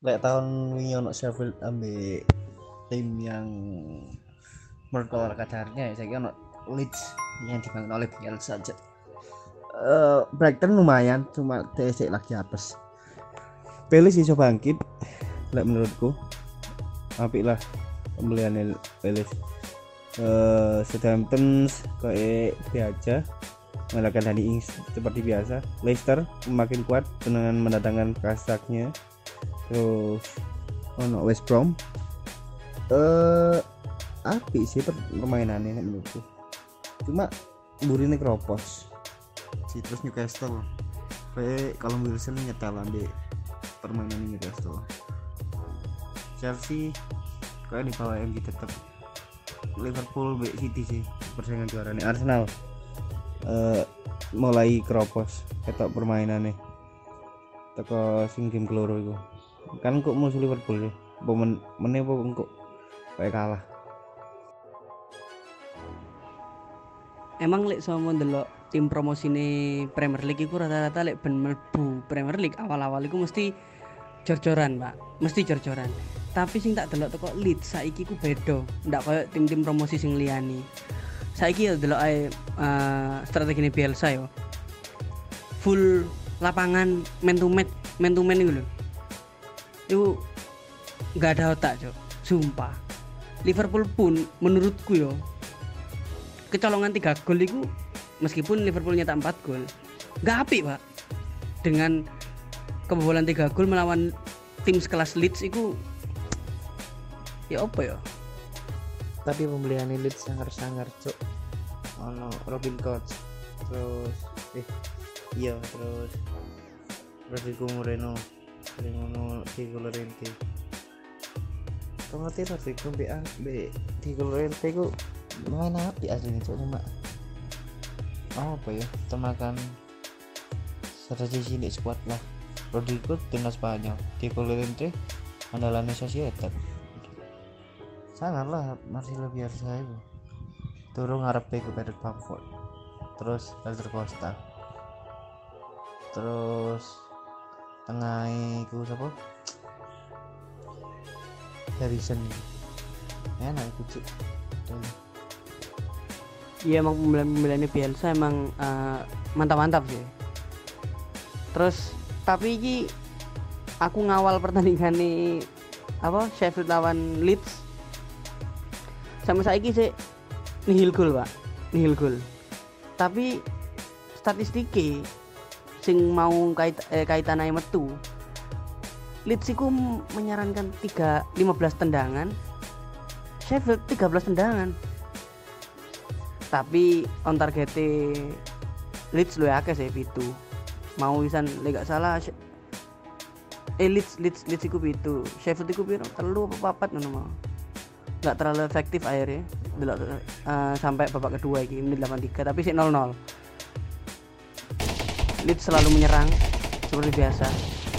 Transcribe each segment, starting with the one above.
kayak tahun wingi ono Sheffield ambil tim yang kalau kadarnya ya saya ono Leeds yang dibangun oleh Bielsa saja. Uh, Brighton lumayan cuma TSC lagi apes. Pelis iso bangkit lek menurutku. Apik lah pembelian Pelis uh, Southampton kayak biasa mengalahkan Dani Ings seperti biasa. Leicester makin kuat dengan mendatangkan kasaknya terus ono West Brom. Eh uh, api sih permainannya menurutku. Cuma burine kropos. Si terus Newcastle. Kayak kalau Wilson nyetel ambil permainan Newcastle. Chelsea kayak di bawah MU tetap Liverpool B City sih persaingan juara nih. Arsenal uh, mulai keropos ketok permainan nih teko sing game keloro itu kan kok musuh Liverpool ya? Men meneh apa kok kayak kalah? Emang lek sama ndelok tim promosi ini Premier League itu rata-rata lek ben melbu Premier League awal-awal itu mesti jor-joran pak. Mesti jor-joran. Tapi sing tak delok teko Leeds saiki ku beda. Ndak koyo tim-tim promosi sing liyane. Saiki ya delok ae uh, strategi ini Bielsa yo. Full lapangan man to man man to itu nggak ada otak cok sumpah. Liverpool pun menurutku yo kecolongan tiga gol itu meskipun Liverpool nyetak 4 gol nggak api pak. Dengan kebobolan tiga gol melawan tim sekelas Leeds itu ya apa ya tapi pembelian Leeds sangar-sangar cok ono Robin Koch terus eh iya terus Rodrigo Moreno sering ono Diego Llorente kau ngerti Rodrigo B. Diego Llorente ku main api aslinya cok cuma apa ya? Termakan strategi cilik squad lah. Rodrigo timnas Spanyol. Diego Llorente andalannya Sociedad. Sangat lah masih lebih biasa itu turun ngarep ke Pedro Bamford terus Walter Costa. Terus tengah itu siapa Harrison. Enak itu cik iya emang pembelian-pembeliannya Bielsa emang uh, mantap-mantap sih. Terus tapi ini aku ngawal pertandingan nih apa Sheffield lawan Leeds. Sama saya sih nihil gol pak. Nihil gol. Tapi statistiknya sing mau kait eh, kaitan aja metu. Leeds itu menyarankan 3 15 tendangan. Sheffield 13 tendangan. Tapi on target Leeds lu akeh sih itu mau wisan lega salah eh Leeds Leeds Leeds iku itu Sheffield iku piro? Telu apa papat ngono mau. Nggak terlalu efektif akhirnya. Uh, sampai babak kedua ini menit 83 tapi sih 0-0 Leeds selalu menyerang seperti biasa.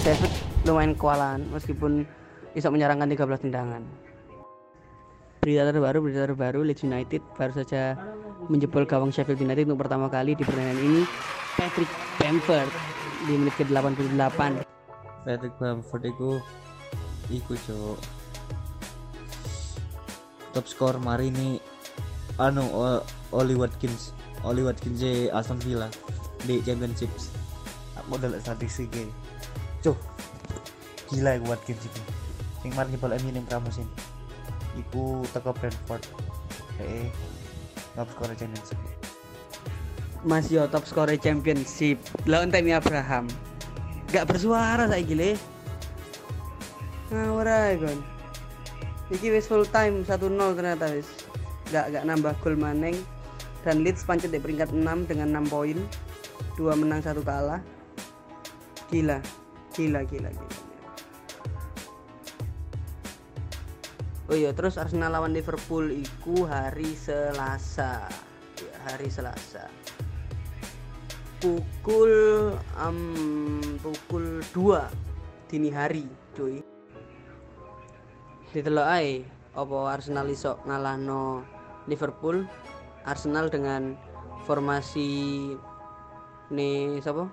Sheffield lumayan kewalahan meskipun bisa menyerangkan 13 tendangan. Berita terbaru berita terbaru Leeds United baru saja menjebol gawang Sheffield United untuk pertama kali di pertandingan ini. Patrick Bamford di menit ke-88 Patrick Bamford itu iku cok top skor mari ini anu Oli Watkins Oli Watkins di Aston Villa di Championships. Modal statistik cuh gila ya Watkins itu yang mari bal MU ning pramusim iku teko Brentford. Eh top skor championship. Mas yo top skor championship. Lawan Temi Abraham. Gak bersuara saya gile ngawur aja kon iki wis full time 1-0 ternyata wis. Gak gak nambah gol maneng dan Leeds pancet di peringkat 6 dengan 6 poin dua menang satu kalah gila gila gila gila Oh iya, terus Arsenal lawan Liverpool iku hari Selasa. Ya, hari Selasa. Pukul um, pukul 2 dini hari, cuy. Ditelok ae apa Arsenal iso ngalahno Liverpool. Arsenal dengan formasi nih siapa?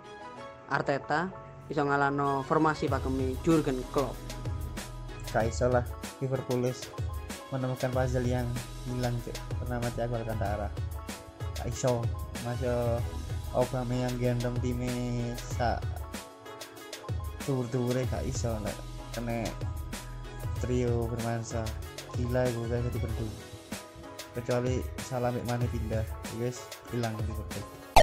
Arteta bisa ngalahno formasi pakemi Jurgen Klopp. Gak iso lah Liverpool menemukan puzzle yang hilang cuk bernama Thiago Alcantara gak iso. Obama yang gendong timnya sak tur-ture gak iso. Lah kena trio bermansa. Gila gue jadi perdu. Kecuali salah mana pindah wes hilang Liverpool